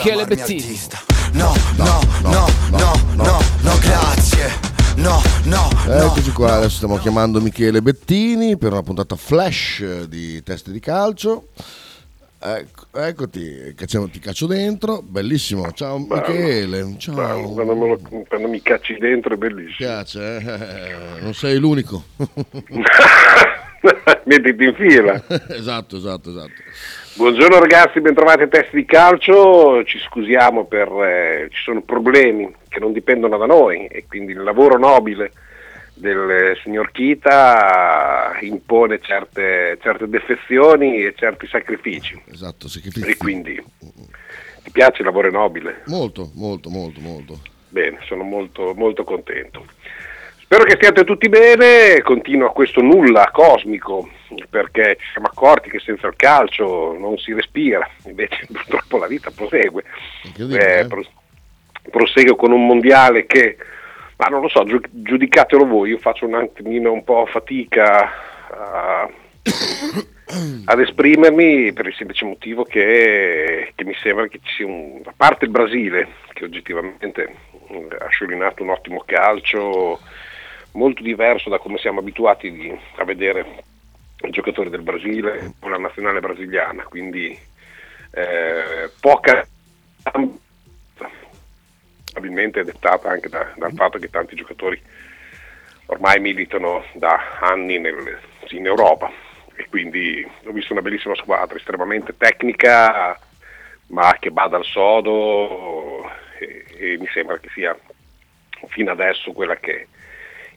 Michele Bezzini. No, no, no, no, no, no, grazie. No, no, no. Eccoci qua, adesso stiamo chiamando Michele Bettini per una puntata flash di teste di calcio. Ecco, eccoti, cacciamo- ti caccio dentro, bellissimo. Ciao Michele, ciao. Bravo, Quando, me lo- quando mi cacci dentro è Mi bellissimo. piace, eh? non sei l'unico. Mettiti in fila. esatto, esatto, esatto. Buongiorno ragazzi, bentrovati a Testi di Calcio. Ci scusiamo per eh, ci sono problemi che non dipendono da noi e quindi il lavoro nobile del eh, signor Kita impone certe, certe defezioni e certi sacrifici. Esatto, E sacrifici. quindi ti piace il lavoro nobile? Molto, molto, molto, molto. Bene, sono molto, molto contento. Spero che stiate tutti bene, continua questo nulla cosmico, perché ci siamo accorti che senza il calcio non si respira, invece purtroppo la vita prosegue. Eh, eh? pro- prosegue con un mondiale che, ma non lo so, giu- giudicatelo voi, io faccio un attimino un po' fatica a- ad esprimermi per il semplice motivo che, che mi sembra che ci sia un, a parte il Brasile, che oggettivamente mm, ha sciolinato un ottimo calcio, molto diverso da come siamo abituati a vedere i giocatori del Brasile o la nazionale brasiliana, quindi eh, poca probabilmente dettata anche da- dal fatto che tanti giocatori ormai militano da anni nel- in Europa. E quindi ho visto una bellissima squadra, estremamente tecnica ma che bada al sodo e, e mi sembra che sia fino adesso quella che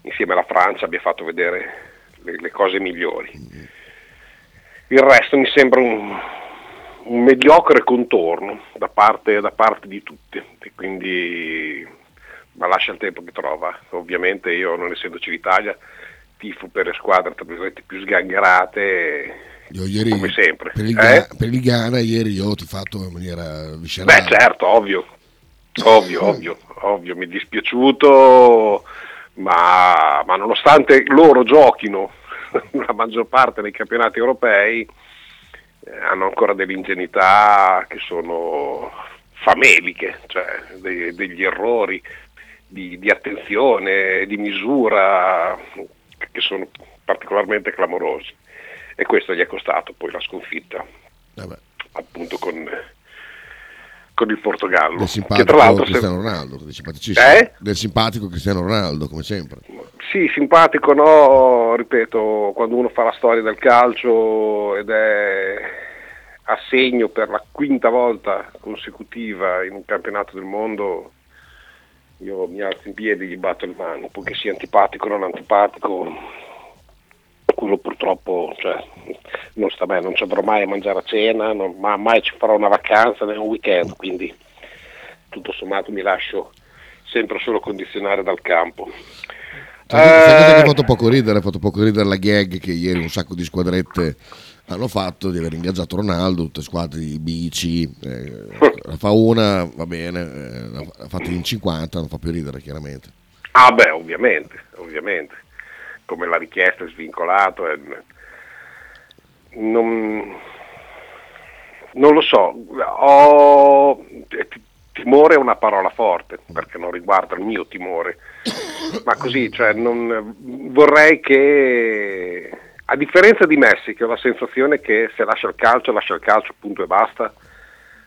insieme alla Francia abbia fatto vedere le, le cose migliori. Il resto mi sembra un, un mediocre contorno da parte, da parte di tutti e quindi ma lascia il tempo che trova. Ovviamente io non essendoci l'Italia tifo per le squadre più sgangherate Io ieri, come sempre. Per il, Eh? Per il Ghana, ieri io ti ho fatto in maniera viscerale. Beh certo, ovvio, ovvio, ovvio, ovvio, mi è dispiaciuto, ma, ma nonostante loro giochino la maggior parte nei campionati europei, eh, hanno ancora delle ingenuità che sono fameliche, cioè de- degli errori di, di attenzione, di misura, che sono particolarmente clamorosi. E questo gli è costato poi la sconfitta Vabbè, appunto con, con il Portogallo. del che simpatico tra l'altro se- Cristiano Ronaldo, del simpaticissimo. Eh? Del simpatico Cristiano Ronaldo, come sempre. Sì, simpatico no, ripeto, quando uno fa la storia del calcio ed è a segno per la quinta volta consecutiva in un campionato del mondo, io mi alzo in piedi e gli batto le mani, poi che sia antipatico o non antipatico, quello purtroppo cioè, non sta bene, non ci andrò mai a mangiare a cena, non- ma mai ci farò una vacanza né un weekend, quindi tutto sommato mi lascio sempre solo condizionare dal campo. Cosa Eh, ha fatto poco ridere? Ha fatto poco ridere la gag che ieri un sacco di squadrette hanno fatto di aver ingaggiato Ronaldo, tutte squadre di bici, eh, la fa una, va bene, eh, la fa- in 50, non fa più ridere chiaramente. Ah beh, ovviamente, ovviamente, come la richiesta è svincolato, è- non, non lo so, ho, ti- timore è una parola forte, perché non riguarda il mio timore, ma così, cioè, non, vorrei che, a differenza di Messi, che ho la sensazione che se lascia il calcio, lascia il calcio, punto e basta,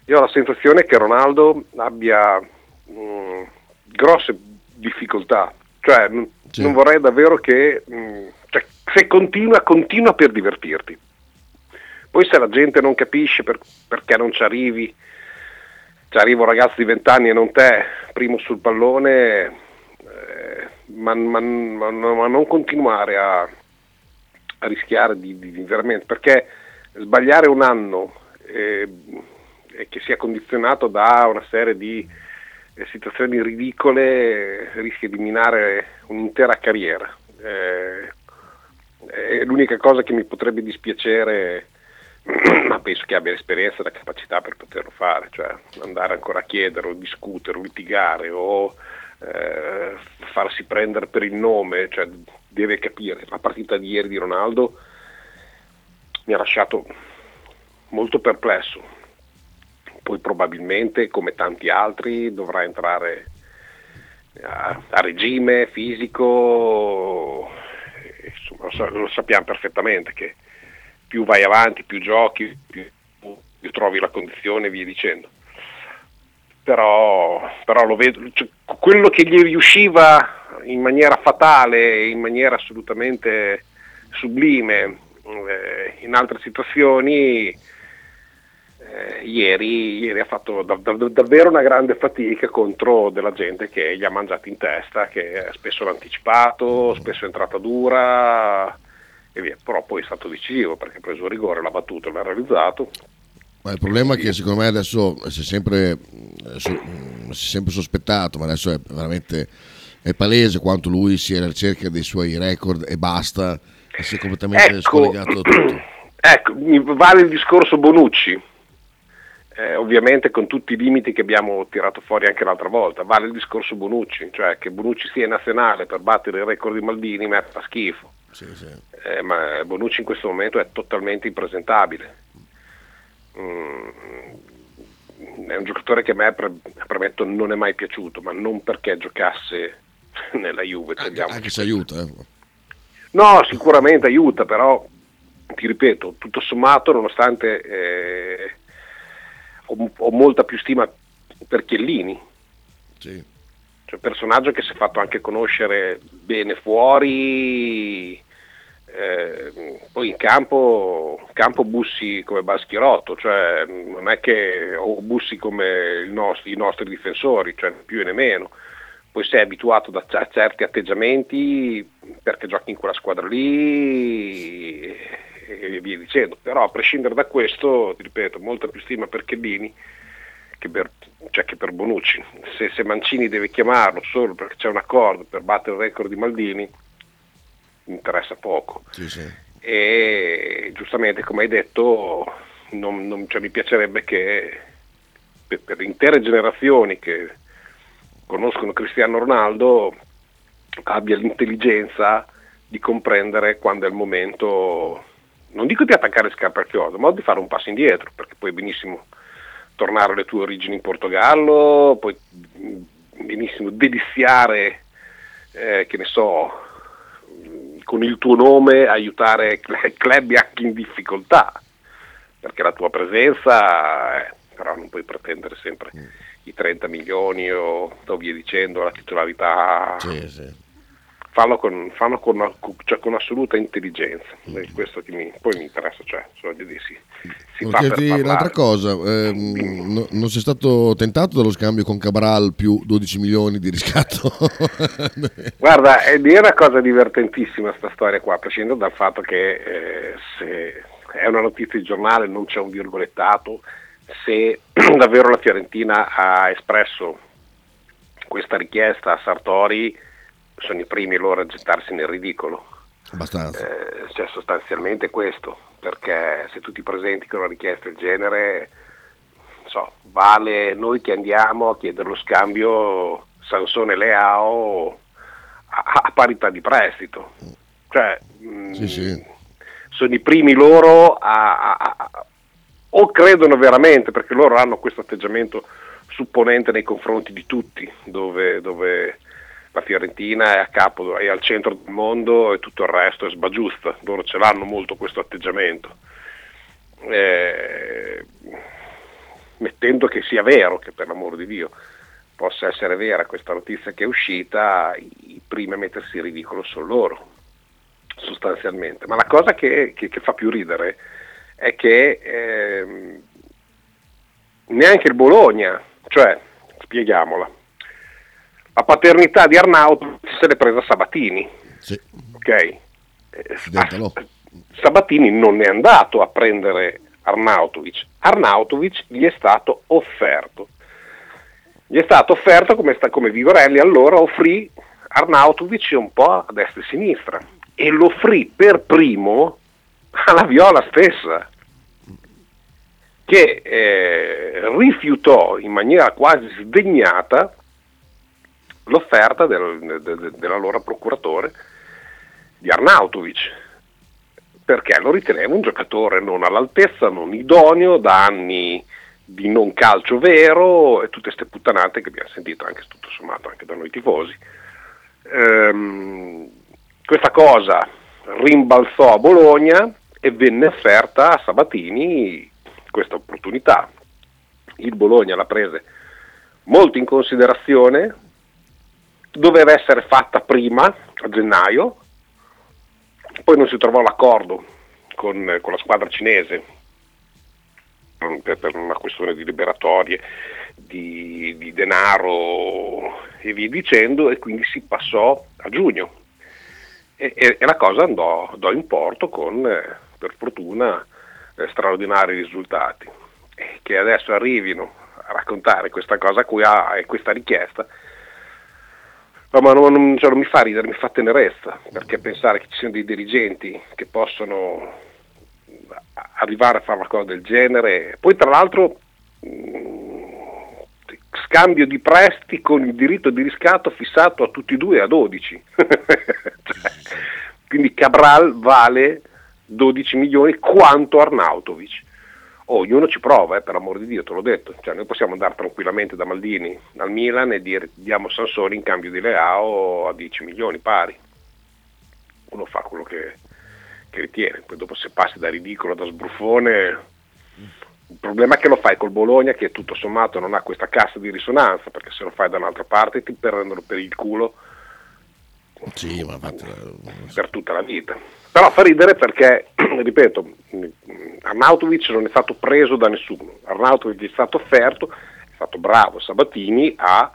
io ho la sensazione che Ronaldo abbia mh, grosse difficoltà, cioè Sì. non vorrei davvero che mh, cioè, se continua, continua per divertirti. Poi se la gente non capisce per- perché non ci arrivi, ci arriva un ragazzo di 20 anni e non te, primo sul pallone, eh, ma, ma- ma- ma non continuare a, a rischiare di, di- di veramente, perché sbagliare un anno eh, e che sia condizionato da una serie di situazioni ridicole eh, rischia di minare un'intera carriera. Eh, è l'unica cosa che mi potrebbe dispiacere, ma penso che abbia l'esperienza e la capacità per poterlo fare, cioè andare ancora a chiedere o discutere o litigare o eh, farsi prendere per il nome, cioè deve capire. La partita di ieri di Ronaldo mi ha lasciato molto perplesso poi probabilmente come tanti altri dovrà entrare a, a regime fisico, insomma, lo, sappiamo perfettamente che più vai avanti, più giochi, più, più trovi la condizione via dicendo. Però, però lo vedo, cioè, quello che gli riusciva in maniera fatale, in maniera assolutamente sublime eh, in altre situazioni, eh, ieri, ieri, ha fatto da, da, davvero una grande fatica contro della gente che gli ha mangiato in testa, che spesso l'ha anticipato, spesso è entrata dura e via. Però poi è stato decisivo perché ha preso il rigore, l'ha battuto, l'ha realizzato. Ma il problema è che secondo me adesso si è sempre, si è sempre sospettato, ma adesso è veramente è palese quanto lui sia alla ricerca dei suoi record e basta, e si è completamente ecco, scollegato da tutto. Ecco, vale il discorso Bonucci, eh, ovviamente con tutti i limiti che abbiamo tirato fuori anche l'altra volta, vale il discorso Bonucci, cioè che Bonucci sia nazionale per battere il record di Maldini ma fa schifo, sì, sì. Eh, ma Bonucci in questo momento è totalmente impresentabile. Mm, è un giocatore che a me, premetto, non è mai piaciuto, ma non perché giocasse nella Juve. Anche, anche se aiuta. Eh. No, sicuramente aiuta, però ti ripeto, tutto sommato, nonostante eh, ho, ho, molta più stima per Chiellini. Sì. Cioè, personaggio che si è fatto anche conoscere bene fuori, eh, poi in campo, campo bussi come Baschirotto, cioè non è che o bussi come nostro, i nostri difensori, cioè più e meno poi sei abituato da, a certi atteggiamenti perché giochi in quella squadra lì e via dicendo, però a prescindere da questo, ti ripeto, molta più stima per Chiellini che per, cioè che per Bonucci, se, se, Mancini deve chiamarlo solo perché c'è un accordo per battere il record di Maldini, mi interessa poco. Sì, sì. E giustamente come hai detto, non, non, cioè, mi piacerebbe che per, per intere generazioni che conoscono Cristiano Ronaldo abbia l'intelligenza di comprendere quando è il momento, non dico di attaccare scarpe al chiodo, ma di fare un passo indietro, perché puoi benissimo tornare alle tue origini in Portogallo, puoi benissimo deliziare, eh, che ne so, con il tuo nome aiutare club anche in difficoltà, perché la tua presenza, eh, però non puoi pretendere sempre mm i 30 milioni o, o via dicendo, la titolarità. Sì, sì. Fanno, con, fanno con, cioè con, assoluta intelligenza, mm. è questo che mi, poi mi interessa, cioè, cioè si, si fa per un'altra cosa, ehm, no, non sei stato tentato dallo scambio con Cabral più 12 milioni di riscatto? Guarda, è, è una cosa divertentissima questa storia qua, a prescindere dal fatto che eh, se è una notizia di giornale, non c'è un virgolettato, se davvero la Fiorentina ha espresso questa richiesta a Sartori, sono i primi loro a gettarsi nel ridicolo. Abbastanza. Eh, cioè sostanzialmente questo, perché se tu ti presenti con una richiesta del genere, so, vale noi che andiamo a chiedere lo scambio Sansone Leao a, a parità di prestito. Cioè, sì, mh, sì. Mm, sono i primi loro a, a, o credono veramente, perché loro hanno questo atteggiamento supponente nei confronti di tutti, dove, dove la Fiorentina è a capo, è al centro del mondo e tutto il resto è sbagiusta, loro ce l'hanno molto questo atteggiamento. Eh, mettendo che sia vero, che per l'amor di Dio possa essere vera questa notizia che è uscita, i primi a mettersi in ridicolo sono loro, sostanzialmente. Ma la cosa che, che, che fa più ridere è che ehm, neanche il Bologna, cioè, spieghiamola, la paternità di Arnauto se l'è presa Sabatini. Sì. Ok? Eh, Sabatini non è andato a prendere Arnautovic, Arnautovic gli è stato offerto. Gli è stato offerto come, sta, come Vigorelli allora offrì Arnautovic un po' a destra e a sinistra e lo offrì per primo alla Viola stessa, che eh, rifiutò in maniera quasi sdegnata l'offerta del, de, de, dell'allora procuratore di Arnautovic, perché lo riteneva un giocatore non all'altezza, non idoneo, da anni di non calcio vero e tutte queste puttanate che abbiamo sentito anche tutto sommato anche da noi tifosi. Ehm, questa cosa rimbalzò a Bologna e venne offerta a Sabatini questa opportunità. Il Bologna l'ha presa molto in considerazione, doveva essere fatta prima, a gennaio, poi non si trovò l'accordo con, con la squadra cinese per, per, una questione di liberatorie, di, di, denaro e via dicendo e quindi si passò a giugno. E, e, e la cosa andò, andò, in porto con eh, per fortuna eh, straordinari risultati. Che adesso arrivino a raccontare questa cosa qua e questa richiesta No, ma non, non, cioè, non, mi fa ridere, mi fa tenerezza, perché pensare che ci siano dei dirigenti che possono arrivare a fare una cosa del genere, poi tra l'altro mh, scambio di presti con il diritto di riscatto fissato a tutti e due a 12, cioè, quindi Cabral vale 12 milioni quanto Arnautovic oh, ognuno ci prova, eh, per amor di Dio, te l'ho detto. Cioè, noi possiamo andare tranquillamente da Maldini al Milan e dire diamo Sansoni in cambio di Leao a 10 milioni pari. Uno fa quello che, che ritiene, poi dopo se passi da ridicolo, da sbruffone, il problema è che lo fai col Bologna che tutto sommato non ha questa cassa di risonanza, perché se lo fai da un'altra parte ti prendono per il culo sì, ma infatti... per tutta la vita. Però fa ridere perché, ripeto, Arnautovic non è stato preso da nessuno, Arnautovic è stato offerto, è stato bravo Sabatini a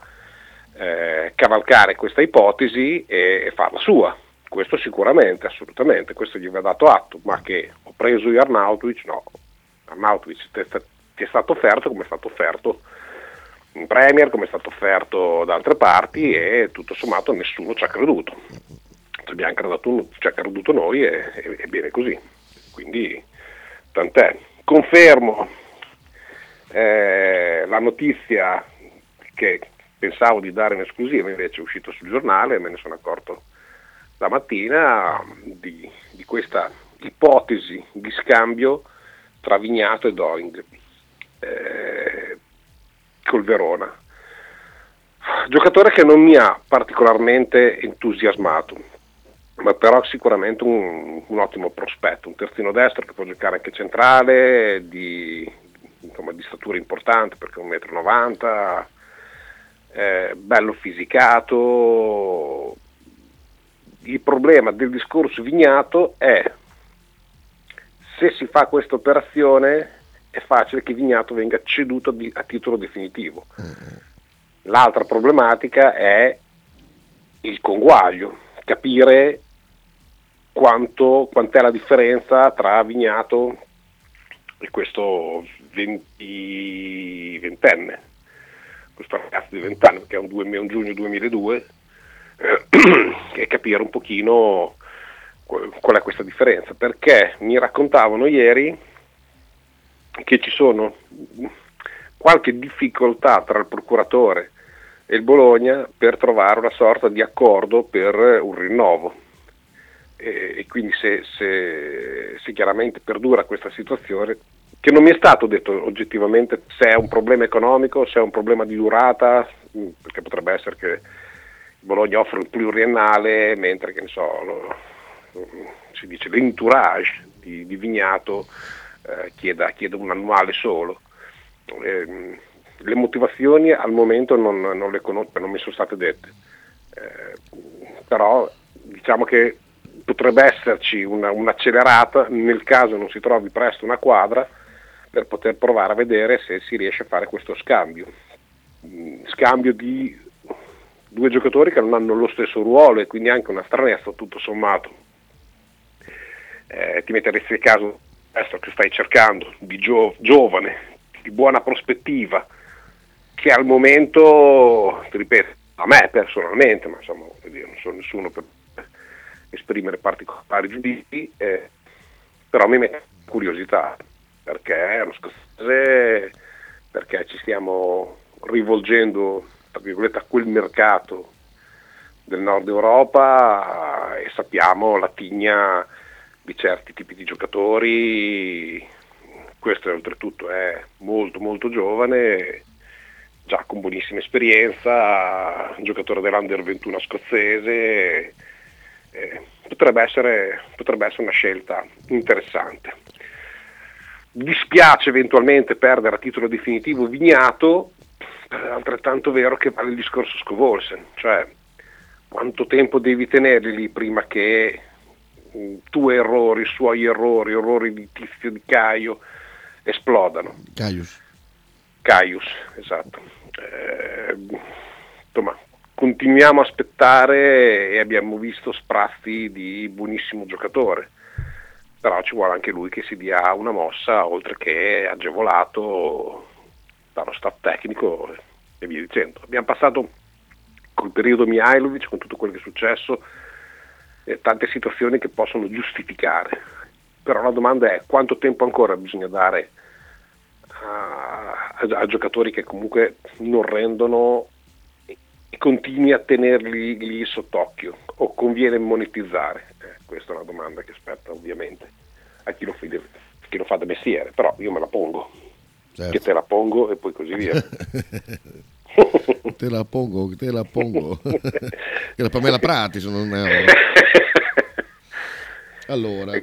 eh, cavalcare questa ipotesi e, e, farla sua. Questo sicuramente, assolutamente, questo gli va dato atto, ma che ho preso io Arnautovic, no. Arnautovic ti è stato offerto come è stato offerto in Premier, come è stato offerto da altre parti e tutto sommato nessuno ci ha creduto. Ci abbiamo creduto, ci ha creduto noi e, e, e bene così. Quindi tant'è. Confermo eh, la notizia che pensavo di dare in esclusiva, invece è uscito sul giornale, me ne sono accorto stamattina di, di questa ipotesi di scambio tra Vignato e Doing. Eh, col Verona. Giocatore che non mi ha particolarmente entusiasmato, ma però sicuramente un, un ottimo prospetto, un terzino destro che può giocare anche centrale, di, insomma, di statura importante perché è 1,90 m, eh, bello fisicato. Il problema del discorso Vignato è se si fa questa operazione è facile che Vignato venga ceduto a titolo definitivo. L'altra problematica è il conguaglio, capire quanto, quant'è la differenza tra Vignato e questo 20, ventenne, questo ragazzo di 20 anni che è un, due, un giugno 2002, eh, e capire un pochino qual è questa differenza, perché mi raccontavano ieri che ci sono qualche difficoltà tra il procuratore e il Bologna per trovare una sorta di accordo per un rinnovo. E, e quindi se, se, se, chiaramente perdura questa situazione, che non mi è stato detto oggettivamente se è un problema economico, se è un problema di durata, perché potrebbe essere che Bologna offre un pluriennale, mentre che ne so, lo, si dice l'entourage di, di Vignato eh, chieda, chieda, un annuale solo. Eh, le motivazioni al momento non, non, le conosco, non mi sono state dette, eh, però diciamo che potrebbe esserci una, un'accelerata nel caso non si trovi presto una quadra per poter provare a vedere se si riesce a fare questo scambio. Mm, scambio di due giocatori che non hanno lo stesso ruolo e quindi anche una stranezza tutto sommato. Eh, ti metteresti in caso questo che stai cercando, di gio- giovane, di buona prospettiva, che al momento, ti ripeto, a me personalmente, ma insomma non sono nessuno per esprimere particolari giudizi, eh, però mi mette curiosità, perché è uno scozzese, perché ci stiamo rivolgendo a quel mercato del nord Europa e sappiamo la tigna di certi tipi di giocatori. Questo oltretutto è molto molto giovane, già con buonissima esperienza, giocatore dell'Under 21 scozzese, eh, potrebbe, essere, potrebbe essere una scelta interessante. Dispiace eventualmente perdere a titolo definitivo Vignato, è altrettanto vero che vale il discorso Scovolsen, cioè quanto tempo devi tenerli lì prima che mh, tuoi errori, suoi errori, errori di Tizio di Caio esplodano. Caius. Caius, esatto. Eh, insomma, continuiamo a aspettare e abbiamo visto sprazzi di buonissimo giocatore, però ci vuole anche lui che si dia una mossa, oltre che agevolato dallo staff tecnico e via dicendo. Abbiamo passato col periodo Mihailovic, con tutto quello che è successo, eh, tante situazioni che possono giustificare, però la domanda è quanto tempo ancora bisogna dare a, a, a giocatori che comunque non rendono continui a tenerli lì sott'occhio o conviene monetizzare? Eh, questa è una domanda che aspetta ovviamente a chi lo, fa, chi lo fa da mestiere, però io me la pongo, Certo. che te la pongo e poi così via. te la pongo, te la pongo. Era per me la Prati, se non è... Allora,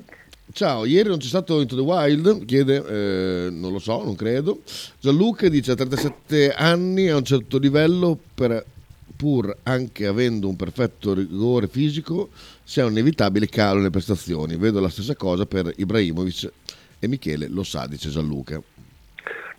ciao, ieri non c'è stato Into the Wild, chiede, eh, non lo so, non credo. Gianluca dice a 37 anni a un certo livello, per, pur anche avendo un perfetto rigore fisico, si ha un inevitabile calo nelle prestazioni. Vedo la stessa cosa per Ibrahimovic e Michele lo sa, dice Gianluca.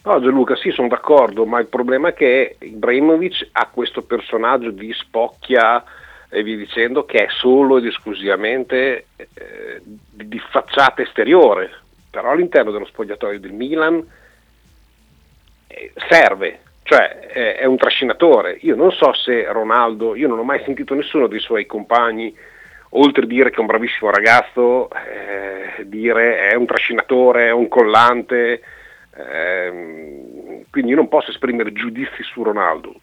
No Gianluca, sì, sono d'accordo, ma il problema è che Ibrahimovic ha questo personaggio di spocchia e via dicendo che è solo ed esclusivamente eh, di facciata esteriore, però all'interno dello spogliatoio del Milan eh, serve, cioè eh, è un trascinatore. Io non so se Ronaldo, io non ho mai sentito nessuno dei suoi compagni, oltre a dire che è un bravissimo ragazzo, eh, dire è un trascinatore, è un collante, ehm, quindi io non posso esprimere giudizi su Ronaldo.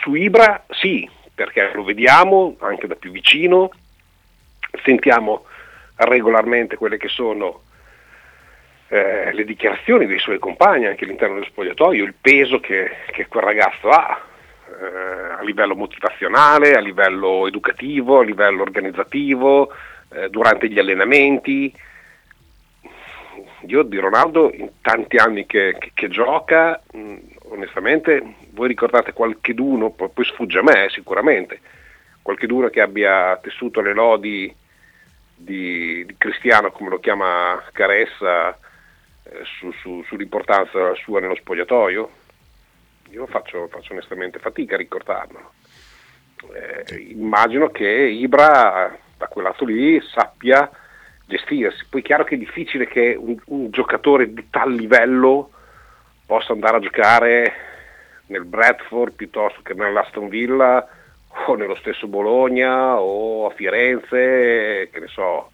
Su Ibra sì, perché lo vediamo anche da più vicino, sentiamo regolarmente quelle che sono eh, le dichiarazioni dei suoi compagni anche all'interno dello spogliatoio, il peso che, che quel ragazzo ha eh, a livello motivazionale, a livello educativo, a livello organizzativo, eh, durante gli allenamenti. Io di Ronaldo in tanti anni che, che, che gioca, mh, onestamente, voi ricordate qualcheduno, poi, poi sfugge a me sicuramente, qualcheduno che abbia tessuto le lodi di, di Cristiano, come lo chiama Caressa, eh, su, su, sull'importanza sua nello spogliatoio? Io faccio, faccio onestamente fatica a ricordarmelo. Eh, immagino che Ibra da quel lato lì sappia gestirsi. Poi è chiaro che è difficile che un, un giocatore di tal livello possa andare a giocare nel Bradford piuttosto che nell'Aston Villa o nello stesso Bologna o a Firenze, che ne so,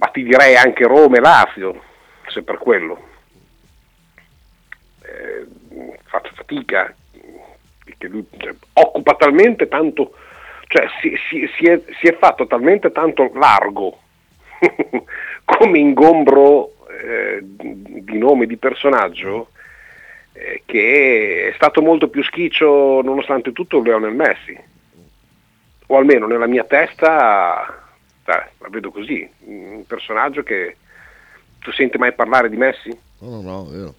ma ti direi anche Roma e Lazio, se per quello. Eh, faccio fatica, che lui cioè, occupa talmente tanto, cioè si, si, si, è, si è fatto talmente tanto largo come ingombro eh, di nome, di personaggio, eh, che è stato molto più schiccio nonostante tutto Lionel Messi, o almeno nella mia testa cioè, la vedo così, un personaggio che tu senti mai parlare di Messi? No, no, no, vero.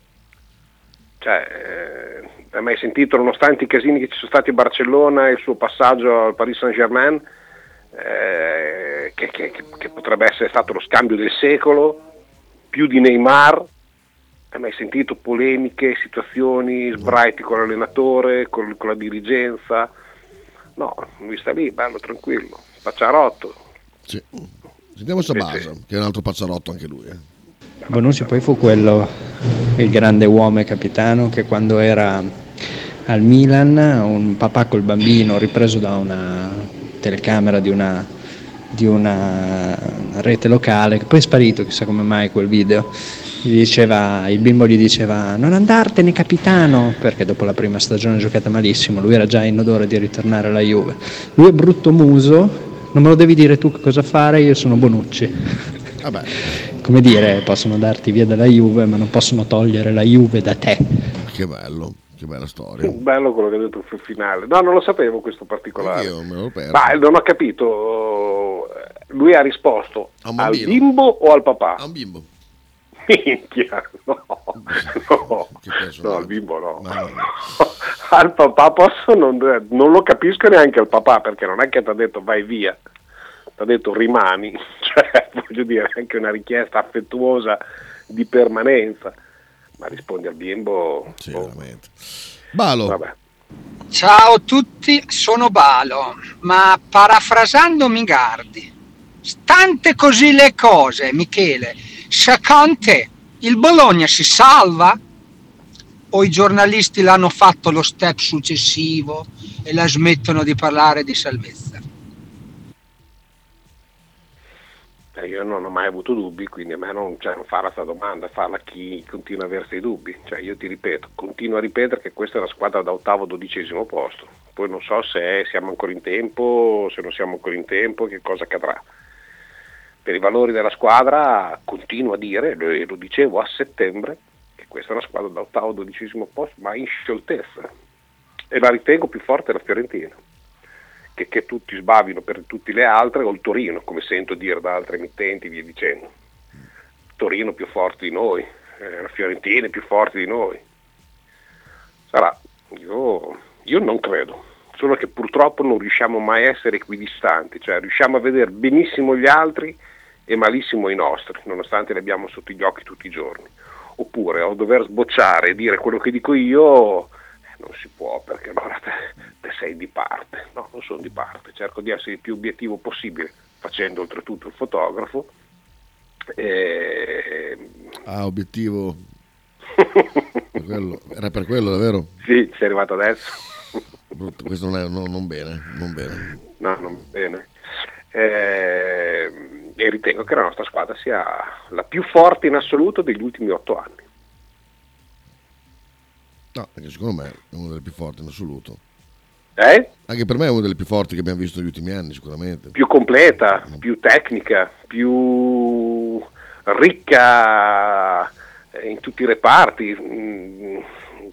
Cioè, eh, hai mai sentito, nonostante i casini che ci sono stati a Barcellona e il suo passaggio al Paris Saint Germain, eh, che, che, che, potrebbe essere stato lo scambio del secolo, più di Neymar, hai mai sentito polemiche, situazioni, sbraiti con l'allenatore, con, con la dirigenza? No, lui sta lì, bello, tranquillo, pacciarotto. Sì. Sentiamo Sabasa, che è un altro pazzarotto anche lui. Eh. Bonucci poi fu quello, il grande uomo e capitano, che quando era al Milan, un papà col bambino ripreso da una telecamera di una, di una rete locale, che poi è sparito, chissà come mai quel video, gli diceva, il bimbo gli diceva non andartene capitano, perché dopo la prima stagione giocata malissimo, lui era già in odore di ritornare alla Juve. Lui è brutto muso, non me lo devi dire tu che cosa fare, io sono Bonucci. Vabbè. come dire, possono darti via dalla Juve, ma non possono togliere la Juve da te. Che bello, che bella storia. Bello quello che hai detto sul finale. No, non lo sapevo questo particolare. Io me l'ho perso. Ma non ho capito. Lui ha risposto al bimbo o al papà? A un bimbo. Minchia, no, no, no, al bimbo no. Mia. al papà posso, non, non lo capisco neanche al papà perché non è che ti ha detto vai via, ti ha detto rimani, cioè voglio dire è anche una richiesta affettuosa di permanenza, ma rispondi al bimbo, Sì, oh, veramente. Balo, vabbè. Ciao a tutti, sono Balo, ma parafrasando Mingardi, stante così le cose, Michele, secondo te il Bologna si salva? O i giornalisti l'hanno fatto lo step successivo e la smettono di parlare di salvezza? Eh, io non ho mai avuto dubbi, quindi a me non, cioè, non farla questa domanda, farla chi continua a avere questi dubbi. Cioè, io ti ripeto, continuo a ripetere che questa è una squadra da ottavo dodicesimo posto. Poi non so se siamo ancora in tempo, se non siamo ancora in tempo, che cosa accadrà. Per i valori della squadra continuo a dire, lo, lo dicevo a settembre, che questa è una squadra da ottavo dodicesimo posto, ma in scioltezza. E la ritengo più forte della Fiorentina che, che tutti sbavino per tutte le altre o il Torino, come sento dire da altri emittenti, via dicendo. Torino più forte di noi, eh, la Fiorentina più forte di noi. Sarà, io, io non credo, solo che purtroppo non riusciamo mai a essere equidistanti, cioè riusciamo a vedere benissimo gli altri e malissimo i nostri, nonostante li abbiamo sotto gli occhi tutti i giorni. Oppure o dover sbocciare e dire quello che dico io, eh, non si può perché allora te, te sei di parte. No, non sono di parte, cerco di essere il più obiettivo possibile, facendo oltretutto il fotografo. E... ah, obiettivo. Per quello- Era per quello, davvero? Sì, sei arrivato adesso. Brutto, Questo non è no, non bene, non bene. No, non bene. Eh, e ritengo che la nostra squadra sia la più forte in assoluto degli ultimi otto anni. No, perché secondo me è una delle più forti in assoluto. Eh? Anche per me è una delle più forti che abbiamo visto negli ultimi anni, sicuramente. Più completa, più tecnica, più ricca eh, in tutti i reparti. Mm,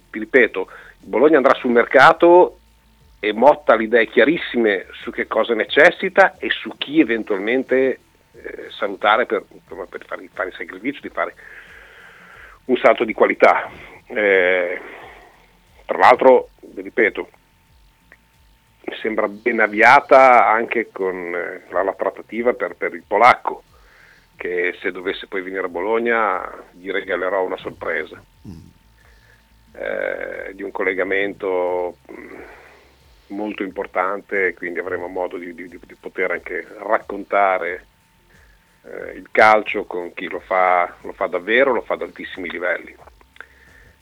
Ti ripeto, Bologna andrà sul mercato e Motta le idee chiarissime su che cosa necessita e su chi eventualmente eh, salutare per, insomma, per fare, fare il sacrificio di fare un salto di qualità. Eh, tra l'altro, ripeto, mi sembra ben avviata anche con eh, la, la trattativa per, per il polacco, che se dovesse poi venire a Bologna gli regalerò una sorpresa eh, di un collegamento mh, molto importante, quindi avremo modo di, di- di poter anche raccontare eh, il calcio con chi lo fa, lo fa davvero, lo fa ad altissimi livelli.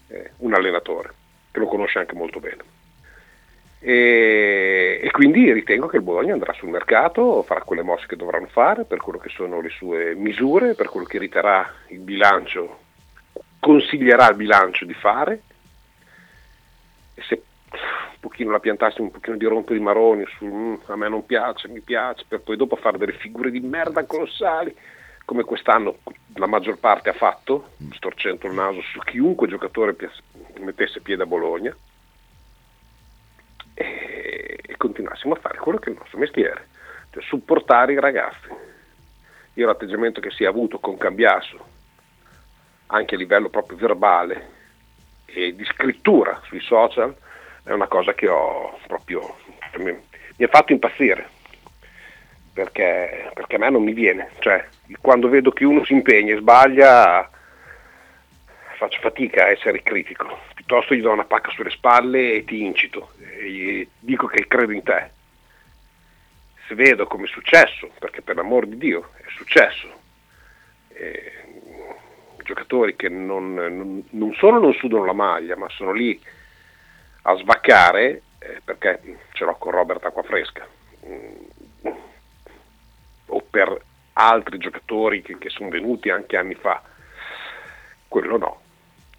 Eh, un allenatore che lo conosce anche molto bene. E, e quindi ritengo che il Bologna andrà sul mercato, farà quelle mosse che dovranno fare per quello che sono le sue misure, per quello che riterrà il bilancio, consiglierà il bilancio di fare e se pochino la piantassi un pochino di rompo di maroni sul "Mm, a me non piace, mi piace, per poi dopo fare delle figure di merda colossali come quest'anno la maggior parte ha fatto, storcendo il naso su chiunque giocatore mettesse piede a Bologna e, e continuassimo a fare quello che è il nostro mestiere, cioè supportare i ragazzi. Io l'atteggiamento che si è avuto con Cambiasso, anche a livello proprio verbale e di scrittura sui social, è una cosa che ho proprio mi, mi ha fatto impazzire. Perché, perché a me non mi viene, cioè quando vedo che uno si impegna e sbaglia faccio fatica a essere critico, piuttosto gli do una pacca sulle spalle e ti incito, e gli dico che credo in te. Se vedo come è successo, perché per l'amor di Dio è successo, eh, giocatori che non, non- non solo non sudano la maglia, ma sono lì a svaccare, eh, perché ce l'ho con Robert Acquafresca, mm, o per altri giocatori che, che sono venuti anche anni fa, quello no,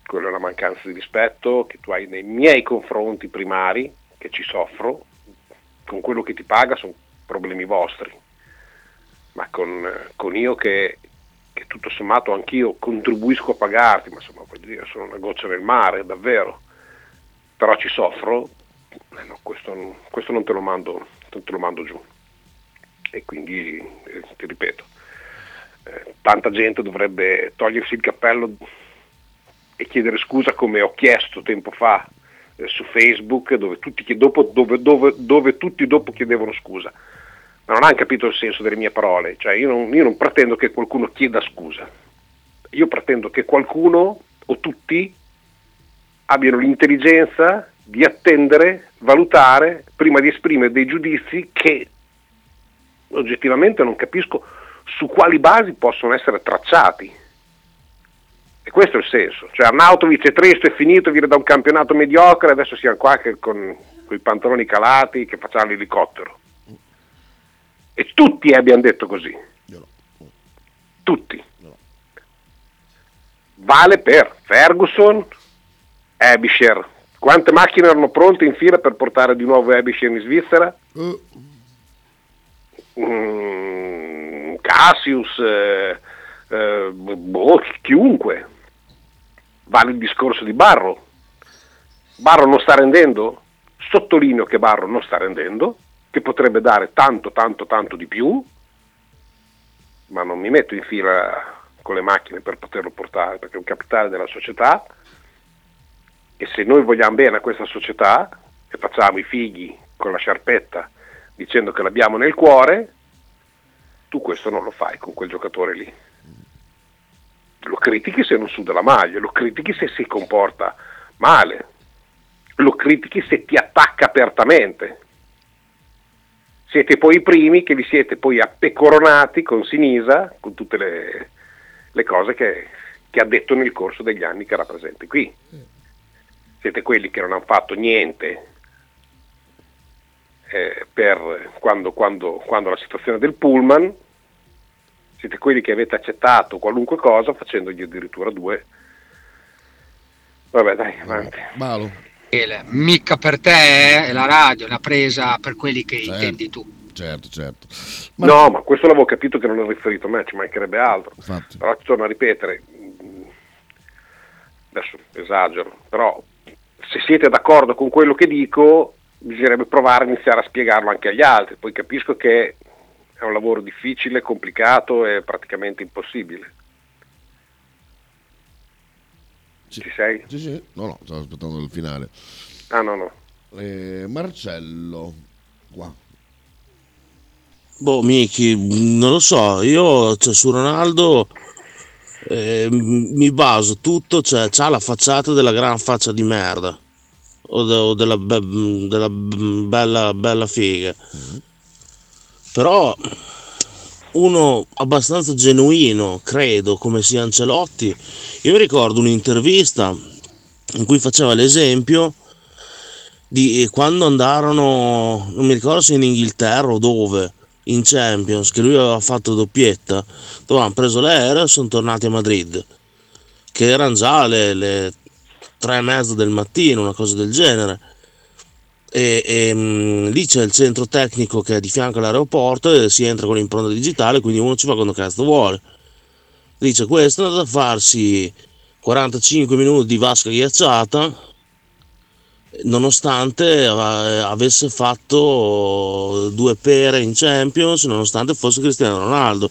quello è una mancanza di rispetto che tu hai nei miei confronti primari, che ci soffro, con quello che ti paga sono problemi vostri, ma con, con io che, che tutto sommato anch'io contribuisco a pagarti, ma insomma voglio dire, sono una goccia nel mare, davvero, però ci soffro, eh no, questo, questo non, te lo mando, te lo mando giù. E quindi, eh, ti ripeto, eh, tanta gente dovrebbe togliersi il cappello e chiedere scusa come ho chiesto tempo fa eh, su Facebook dove tutti, dopo, dove, dove, dove tutti dopo chiedevano scusa. Ma non hanno capito il senso delle mie parole, cioè io non, io non pretendo che qualcuno chieda scusa, io pretendo che qualcuno o tutti abbiano l'intelligenza di attendere, valutare, prima di esprimere dei giudizi che oggettivamente non capisco su quali basi possono essere tracciati. E questo è il senso. Cioè Arnautovic è triste, è finito, viene da un campionato mediocre, adesso siamo qua che con, con i pantaloni calati che facciamo l'elicottero. E tutti abbiamo detto così. Tutti. Vale per Ferguson, Abisher. Quante macchine erano pronte in fila per portare di nuovo Abisher in Svizzera? Uh. Mm, Cassius, eh, eh, boh, chiunque. Vale il discorso di Barro. Barro non sta rendendo? Sottolineo che Barro non sta rendendo, che potrebbe dare tanto, tanto, tanto di più, ma non mi metto in fila con le macchine per poterlo portare, perché è un capitale della società e se noi vogliamo bene a questa società e facciamo i fighi con la sciarpetta dicendo che l'abbiamo nel cuore, tu questo non lo fai con quel giocatore lì. Lo critichi se non suda la maglia, lo critichi se si comporta male, lo critichi se ti attacca apertamente. Siete poi i primi che vi siete poi appecoronati con Sinisa, con tutte le, le cose che, che ha detto nel corso degli anni che era presente qui. Siete quelli che non hanno fatto niente eh, per quando, quando, quando la situazione del pullman, siete quelli che avete accettato qualunque cosa facendogli addirittura due. Vabbè dai, avanti. Michele, Mica per te è la radio, è la presa per quelli che Certo. intendi tu. Certo, certo. No, ma questo l'avevo capito che non è riferito a me, ci mancherebbe altro. Infatti. Però ci torno a ripetere, mh, adesso esagero, però se siete d'accordo con quello che dico, bisognerebbe provare a iniziare a spiegarlo anche agli altri. Poi capisco che è un lavoro difficile, complicato e praticamente impossibile. Sì. Ci sei? Sì, sì. No, no, stavo aspettando il finale. Ah no, no. Eh, Marcello, qua. Boh, Miki, non lo so, io cioè, su Ronaldo eh, mi baso tutto, cioè c'ha la facciata della gran faccia di merda o, de- o della, be- della bella, bella figa. Però uno abbastanza genuino, credo, come sia Ancelotti. Io mi ricordo un'intervista in cui faceva l'esempio di quando andarono, non mi ricordo se in Inghilterra o dove, in Champions, che lui aveva fatto doppietta, dove hanno preso l'aereo e sono tornati a Madrid, che erano già le, le tre e mezza del mattino, una cosa del genere. E, e, mh, lì c'è il centro tecnico che è di fianco all'aeroporto e si entra con l'impronta digitale, quindi uno ci va quando cazzo vuole. Dice questo è andato a farsi 45 minuti di vasca ghiacciata nonostante avesse fatto due pere in Champions, nonostante fosse Cristiano Ronaldo.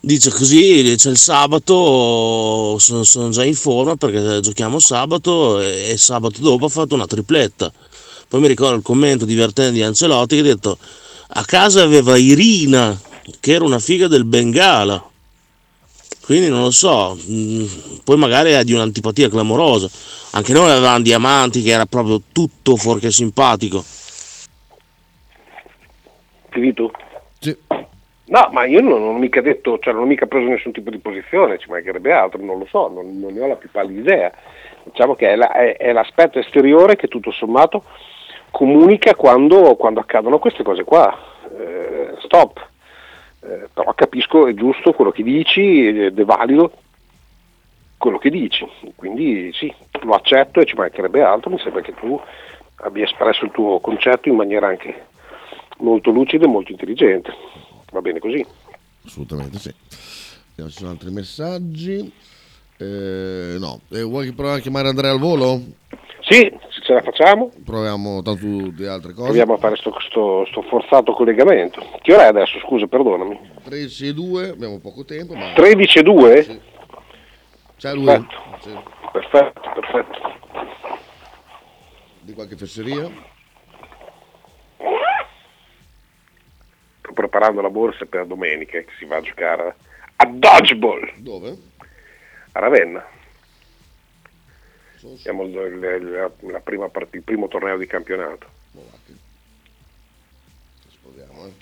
Dice così, c'è il sabato, sono, sono già in forma perché giochiamo sabato e, e sabato dopo ha fatto una tripletta. Poi mi ricordo il commento divertente di Ancelotti che ha detto a casa aveva Irina, che era una figa del Bengala. Quindi non lo so, mm, poi magari è di un'antipatia clamorosa. Anche noi avevamo Diamanti che era proprio tutto fuorché simpatico. Finito? Sì. No, ma io non, non ho mica detto, cioè non ho mica preso nessun tipo di posizione, ci mancherebbe altro, non lo so, non, non ne ho la più pallida idea. Diciamo che è, la- è- è l'aspetto esteriore che tutto sommato comunica quando, quando accadono queste cose qua. Eh, stop. Eh, però capisco, è giusto quello che dici ed è valido quello che dici. Quindi sì, lo accetto e ci mancherebbe altro, mi sembra che tu abbia espresso il tuo concetto in maniera anche molto lucida e molto intelligente. Va bene così. assolutamente sì. Vediamo ci sono altri messaggi. Eh, no, Eh, vuoi provare a chiamare Andrea al volo? Sì, ce la facciamo, Proviamo tanto di altre cose. proviamo a fare sto, sto- sto forzato collegamento. Che ora è adesso? Scusa, perdonami. 13 e 2, abbiamo poco tempo, ma 13 e 2? Sì. c'è lui Perfetto. Sì. Perfetto, perfetto. di qualche fesseria. Sto preparando la borsa per domenica che si va a giocare a dodgeball Dove? a Ravenna. Siamo il, il- la, la prima part- il primo torneo di campionato. Esplodiamo, eh.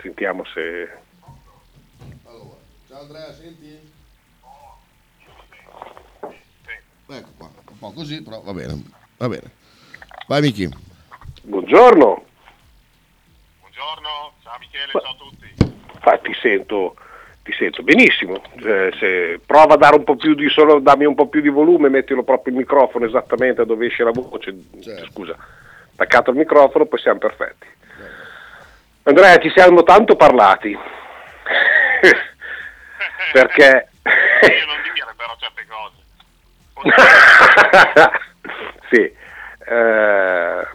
Sentiamo se... Allora, ciao Andrea, senti? Ecco qua, un po' così, però va bene, va bene. Vai Miki. Buongiorno, Buongiorno, ciao Michele, Ma- ciao a tutti. Ah, ti sento, ti sento benissimo. Eh, se prova a dare un po' più di solo, dammi un po' più di volume, mettilo proprio il microfono esattamente dove esce la voce. Certo. Scusa, attaccato il microfono, poi siamo perfetti. Andrea, ci siamo tanto parlati. Perché Io non dire però certe cose. sì, eh,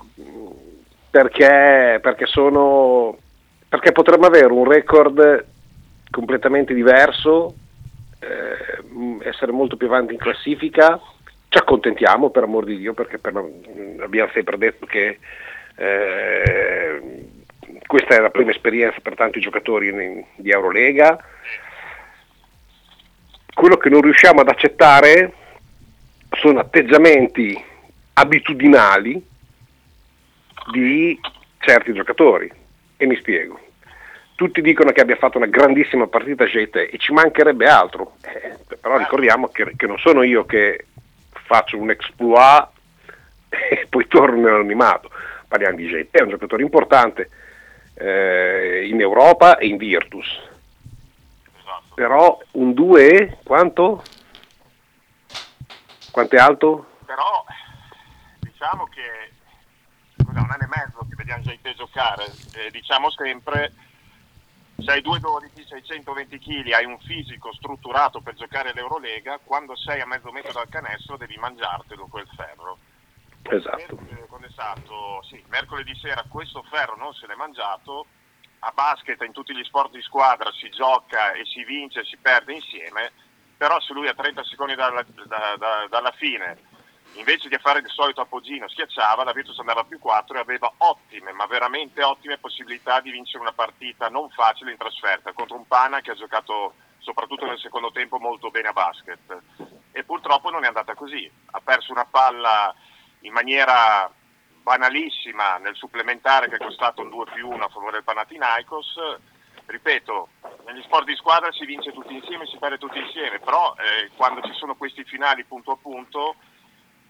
perché, perché sono perché potremmo avere un record completamente diverso, eh, essere molto più avanti in classifica, ci accontentiamo per amor di Dio, perché per- mh, abbiamo sempre detto che eh, questa è la prima esperienza per tanti giocatori in- di Eurolega. Quello che non riusciamo ad accettare sono atteggiamenti abitudinali di certi giocatori. E mi spiego. Tutti dicono che abbia fatto una grandissima partita Jete e ci mancherebbe altro. Eh, però ricordiamo che, che non sono io che faccio un exploit e poi torno nell'anonimato. Parliamo di Jete, è un giocatore importante eh, in Europa e in Virtus. Esatto. Però un 2 quanto? Quanto è alto? Però diciamo che cos'è, un anno e mezzo che vediamo già te giocare, eh, diciamo sempre sei 2,12, sei 120 kg, hai un fisico strutturato per giocare l'Eurolega, quando sei a mezzo metro dal canestro devi mangiartelo quel ferro. Esatto. Stato? Sì, mercoledì sera questo ferro non se l'è mangiato, a basket in tutti gli sport di squadra si gioca e si vince e si perde insieme, però se lui a 30 secondi dalla, da- da- dalla fine invece di fare il solito appoggino schiacciava, la Virtus andava più 4 e aveva ottime, ma veramente ottime possibilità di vincere una partita non facile in trasferta contro un Pana che ha giocato soprattutto nel secondo tempo molto bene a basket e purtroppo non è andata così, ha perso una palla in maniera banalissima nel supplementare che è costato un 2 più 1 a favore del Panathinaikos. Ripeto, negli sport di squadra si vince tutti insieme, si perde tutti insieme, però eh, quando ci sono questi finali punto a punto,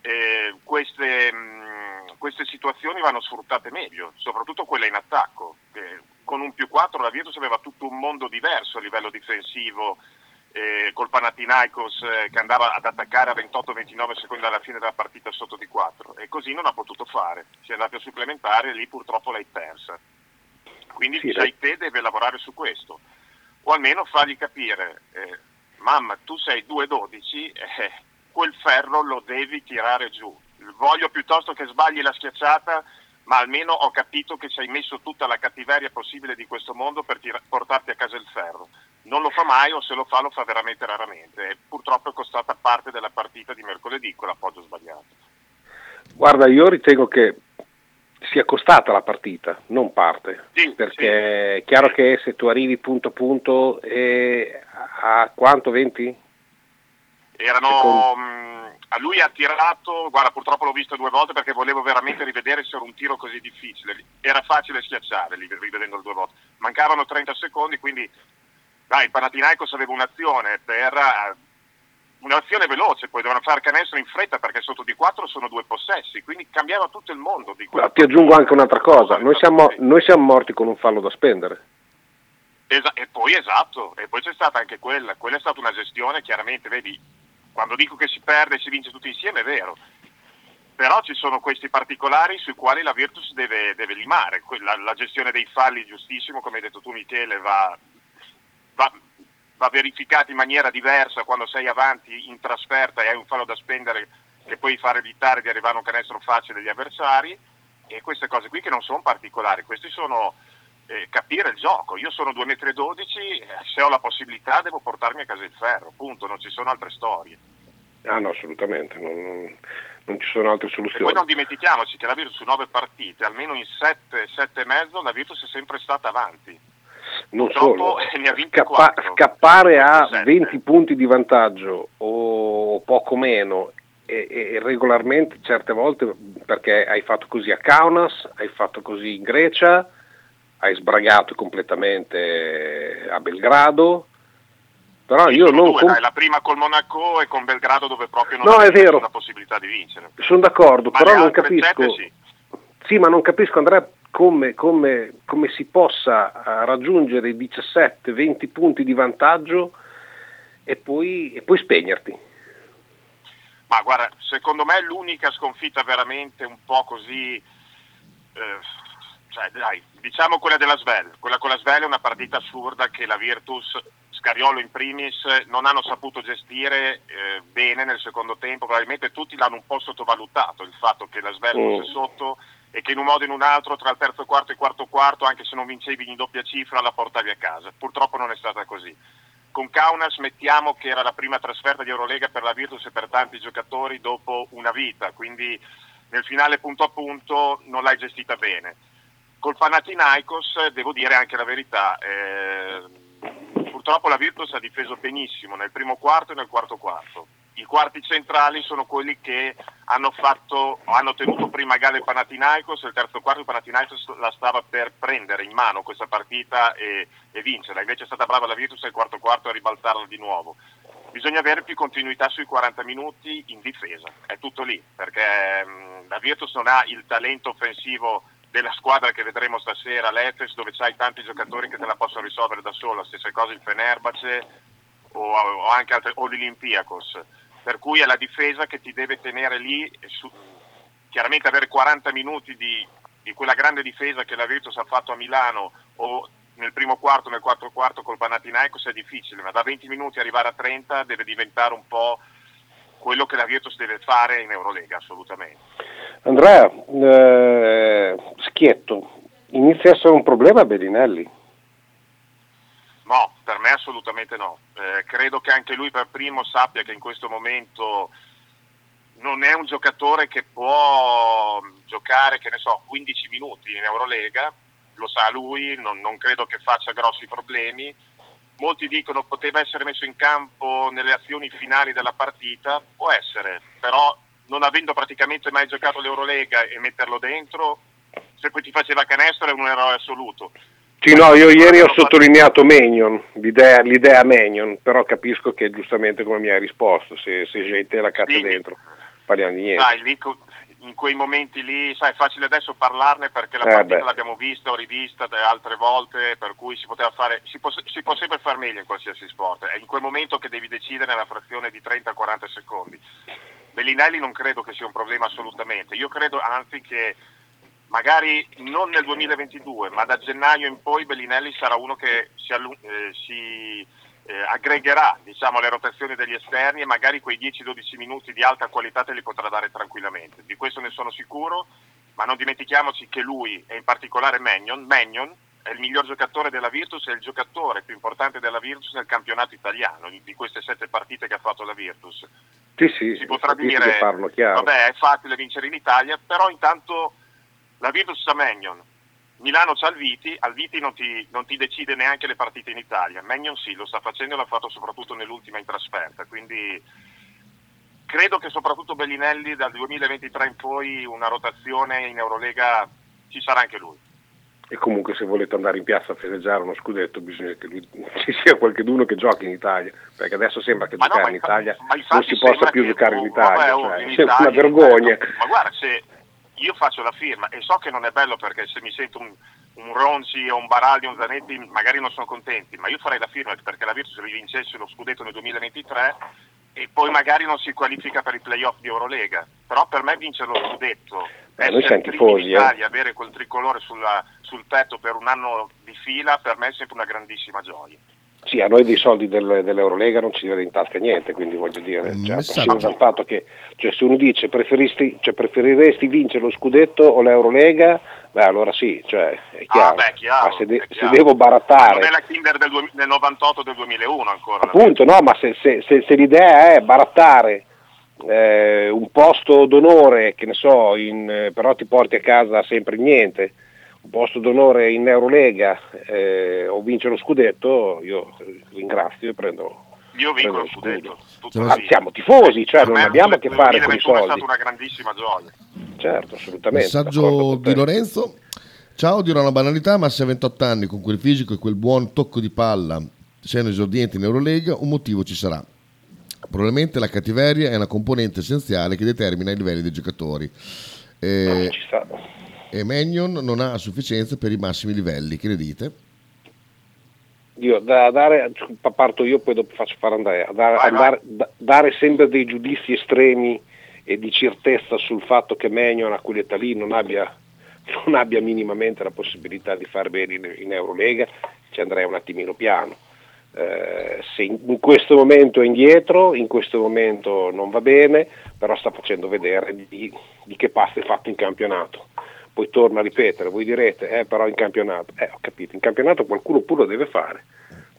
eh, queste, mh, queste situazioni vanno sfruttate meglio, soprattutto quelle in attacco. che con un più 4 la Virtus aveva tutto un mondo diverso a livello difensivo, eh, col Panathinaikos eh, che andava ad attaccare a 28-29 secondi dalla fine della partita sotto di 4 e così non ha potuto fare, si è andato a supplementare e lì purtroppo l'hai persa. Quindi Sì, sai te deve lavorare su questo, o almeno fargli capire, eh, mamma tu sei 2-12, eh, quel ferro lo devi tirare giù, voglio piuttosto che sbagli la schiacciata, ma almeno ho capito che ci hai messo tutta la cattiveria possibile di questo mondo per tira- portarti a casa il ferro. Non lo fa mai o se lo fa lo fa veramente raramente e purtroppo è costata parte della partita di mercoledì quell'appoggio sbagliato. Guarda, io ritengo che sia costata la partita, non parte. Sì, perché è chiaro che se tu arrivi punto a punto a quanto 20? Erano, mh, a lui ha tirato, guarda purtroppo l'ho visto due volte perché volevo veramente rivedere se era un tiro così difficile. Era facile schiacciare lì, rivedendolo due volte. Mancavano 30 secondi, quindi dai, il Panathinaikos aveva un'azione per eh, un'azione veloce, poi dovevano fare canestro in fretta perché sotto di 4 sono due possessi, quindi cambiava tutto il mondo Ma ti aggiungo anche un'altra cosa, noi siamo, noi siamo morti con un fallo da spendere. Esa- e poi esatto, e poi c'è stata anche quella, quella è stata una gestione chiaramente, vedi, quando dico che si perde e si vince tutti insieme è vero, però ci sono questi particolari sui quali la Virtus deve, deve limare, la, la, gestione dei falli giustissimo, come hai detto tu Michele, va, va, va verificata in maniera diversa quando sei avanti in trasferta e hai un fallo da spendere che puoi far evitare di arrivare a un canestro facile degli avversari. E queste cose qui che non sono particolari, questi sono eh, capire il gioco, io sono 2,12 m, eh, se ho la possibilità devo portarmi a casa il ferro, punto, non ci sono altre storie. Ah no, assolutamente, non, non ci sono altre soluzioni. E poi non dimentichiamoci che la Virtus su nove partite, almeno in sette, sette e mezzo, la Virtus è sempre stata avanti. Non solo, Scappa- scappare a 20 punti di vantaggio o poco meno e, regolarmente certe volte perché hai fatto così a Kaunas, hai fatto così in Grecia, hai sbragato completamente a Belgrado, però io non due, dai, la prima col Monaco e con Belgrado dove proprio non no, è la possibilità di vincere. Sono d'accordo, ma però non capisco. Sette, sì. sì. ma non capisco Andrea come, come, come si possa eh, raggiungere i 17-20 punti di vantaggio e poi, e poi spegnerti. Ma guarda, secondo me l'unica sconfitta veramente un po' così eh, cioè, dai, diciamo quella della Svel. Quella con la Svel è una partita assurda che la Virtus, Scariolo in primis, non hanno saputo gestire eh, bene nel secondo tempo. Probabilmente tutti l'hanno un po' sottovalutato il fatto che la Svel fosse mm. sotto e che in un modo o in un altro tra il terzo quarto e il quarto quarto, anche se non vincevi in doppia cifra, la portavi a casa. Purtroppo non è stata così. Con Kaunas mettiamo che era la prima trasferta di Eurolega per la Virtus e per tanti giocatori dopo una vita, quindi nel finale punto a punto non l'hai gestita bene Col Panathinaikos devo dire anche la verità, eh, purtroppo la Virtus ha difeso benissimo nel primo quarto e nel quarto quarto. I quarti centrali sono quelli che hanno, fatto, hanno tenuto prima gara il Panathinaikos e il terzo quarto il Panathinaikos la stava per prendere in mano questa partita e, e vincerla. Invece è stata brava la Virtus nel quarto quarto a ribaltarla di nuovo bisogna avere più continuità sui 40 minuti in difesa, è tutto lì, perché mm, la Virtus non ha il talento offensivo della squadra che vedremo stasera, l'Efes, dove c'hai tanti giocatori che te la possono risolvere da solo, stessa cosa il Fenerbahce o, o anche altre, o l'Olympiakos. Per cui è la difesa che ti deve tenere lì, su, chiaramente avere 40 minuti di, di, quella grande difesa che la Virtus ha fatto a Milano o nel primo quarto, nel quarto quarto col Panathinaikos è difficile, ma da 20 minuti arrivare a 30 deve diventare un po' quello che la Virtus deve fare in Eurolega, assolutamente. Andrea, eh, Schietto, inizia a essere un problema Bellinelli? No, per me assolutamente no. Eh, credo che anche lui per primo sappia che in questo momento non è un giocatore che può giocare, che ne so, 15 minuti in Eurolega, lo sa lui, non, non credo che faccia grossi problemi molti dicono poteva essere messo in campo nelle azioni finali della partita, può essere, però non avendo praticamente mai giocato l'Eurolega e metterlo dentro, se poi ti faceva canestro è un eroe assoluto. Sì, no, io ieri ho sottolineato Menion, l'idea, l'idea Menion, però capisco che giustamente come mi hai risposto, se, se gente la cazzo dentro, parliamo di niente. Dai, lì, in quei momenti lì, sai, è facile adesso parlarne perché la eh partita beh. l'abbiamo vista o rivista altre volte, per cui si poteva fare, si può, si può, sempre far meglio in qualsiasi sport, è in quel momento che devi decidere nella frazione di 30-40 secondi. Bellinelli non credo che sia un problema assolutamente, io credo anzi che magari non nel 2022, ma da gennaio in poi Bellinelli sarà uno che si, eh, si eh, aggregherà diciamo, le rotazioni degli esterni e magari quei 10-12 minuti di alta qualità te li potrà dare tranquillamente. Di questo ne sono sicuro, ma non dimentichiamoci che lui, e in particolare Magnon, Magnon è il miglior giocatore della Virtus e il giocatore più importante della Virtus nel campionato italiano, di queste sette partite che ha fatto la Virtus. Sì, sì, si potrà dire, vabbè è facile vincere in Italia, però intanto la Virtus sa Magnon, Milano c'ha Alviti, Alviti non ti, non ti, decide neanche le partite in Italia, Magnon sì, lo sta facendo e l'ha fatto soprattutto nell'ultima in trasferta, quindi credo che soprattutto Bellinelli dal 2023 in poi una rotazione in Eurolega ci sarà anche lui. E comunque se volete andare in piazza a festeggiare uno scudetto bisogna che lui, ci sia qualcuno che giochi in Italia, perché adesso sembra che ma giocare no, in Italia non si possa più giocare in Italia, vabbè, cioè, in Italia, una vergogna. Ma guarda, se, io faccio la firma e so che non è bello perché se mi sento un, un Ronzi o un Baraldi o un Zanetti magari non sono contenti, ma io farei la firma perché la Virtus rivincesse lo scudetto nel 2023 e poi magari non si qualifica per i playoff di Eurolega. però per me vincere lo scudetto, Eh, essere tifosi, in eh. Italia, avere quel tricolore sulla- sul petto per un anno di fila, per me è sempre una grandissima gioia. Sì, a noi dei soldi del- dell'Eurolega non ci viene in tasca niente, quindi voglio dire, Un cioè, prescindere dal fatto che cioè, se uno dice preferisti- cioè, preferiresti vincere lo scudetto o l'Eurolega, beh allora sì, cioè, è chiaro. Ah, beh, chiaro, ma se, de- è se chiaro. devo Non barattare, è la Kinder del, duem- del 98 del 2001 ancora. appunto no, ma se, se- se- se l'idea è barattare eh, un posto d'onore, che ne so, in, eh, però ti porti a casa sempre niente, posto d'onore in Eurolega eh, o vince lo scudetto, io ringrazio e prendo Io vinco prendo lo scudetto. tutto Cioè, Ah, così. siamo tifosi, cioè Per non abbiamo a che fare con i 2021 è soldi. stata una grandissima gioia. Certo, assolutamente. Messaggio di Lorenzo. Ciao, dirò una banalità, ma se a 28 anni con quel fisico e quel buon tocco di palla sei un esordiente in Eurolega, un motivo ci sarà. Probabilmente la cattiveria è una componente essenziale che determina i livelli dei giocatori. Eh, Ci sta. E Magnon non ha sufficienza per i massimi livelli, che ne dite? Io da dare, parto io, poi dopo faccio fare Andrea, da- Vai, andare- da- dare sempre dei giudizi estremi e di certezza sul fatto che Magnon a quell'età lì non abbia, non abbia minimamente la possibilità di fare bene in, in Eurolega, ci andrei un attimino piano. Eh, se in, questo momento è indietro, in questo momento non va bene, però sta facendo vedere di, di che pasta è fatto in campionato. Poi torno a ripetere, voi direte, eh, però in campionato, eh, ho capito, in campionato qualcuno pure lo deve fare,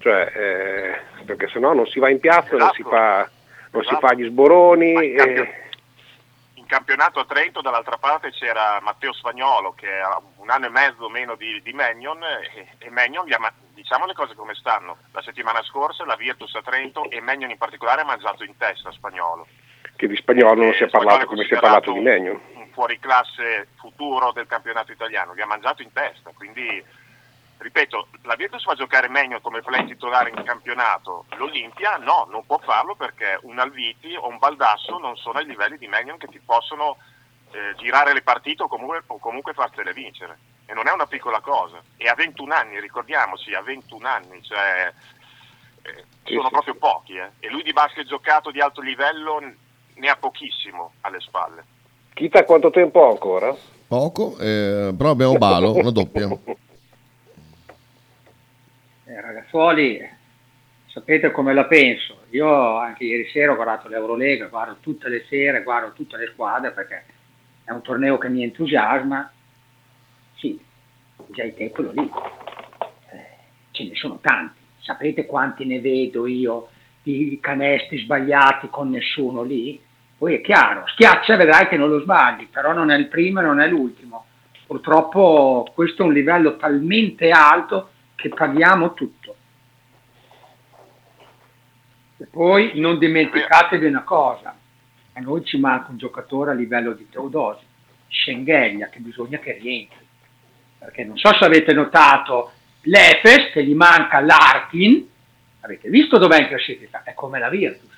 cioè, eh, perché sennò non si va in piazza, non, si Esatto. fa, non si Esatto. fa gli sboroni. In, e- campio- in campionato a Trento dall'altra parte c'era Matteo Spagnolo che ha un anno e mezzo meno di, di Magnon e, e Magnon gli ha diciamo le cose come stanno. La settimana scorsa la Virtus a Trento e Magnon in particolare ha mangiato in testa Spagnolo. che di spagnolo non si è Eh, parlato come si è parlato di Magnon. Un fuoriclasse futuro del campionato italiano, gli ha mangiato in testa, quindi ripeto, la Virtus fa giocare Magnon come play titolare in campionato, l'Olimpia no, non può farlo perché un Alviti o un Baldasso non sono ai livelli di Magnon che ti possono eh, girare le partite o comunque, o comunque fartele vincere. E non è una piccola cosa. E a 21 anni, ricordiamoci, a 21 anni, cioè eh, sono proprio pochi. eh. E lui di basket giocato di alto livello ne ha pochissimo alle spalle. Chita quanto tempo ha ancora? Poco, eh, però abbiamo Balo, una doppia. Eh, ragazzuoli, sapete come la penso. Io anche ieri sera ho guardato l'Eurolega, guardo tutte le sere, guardo tutte le squadre perché è un torneo che mi entusiasma. Sì, già il tempo quello lì. Eh, ce ne sono tanti. Sapete quanti ne vedo io di canestri sbagliati con nessuno lì? Poi è chiaro, schiaccia e vedrai che non lo sbagli, però non è il primo e non è l'ultimo. Purtroppo questo è un livello talmente alto che paghiamo tutto. E poi non dimenticatevi una cosa, a noi ci manca un giocatore a livello di Teodosi, Schengelia, che bisogna che rientri. Perché non so se avete notato l'Efes, che gli manca l'Arkin, avete visto dov'è in classifica? È come la Virtus.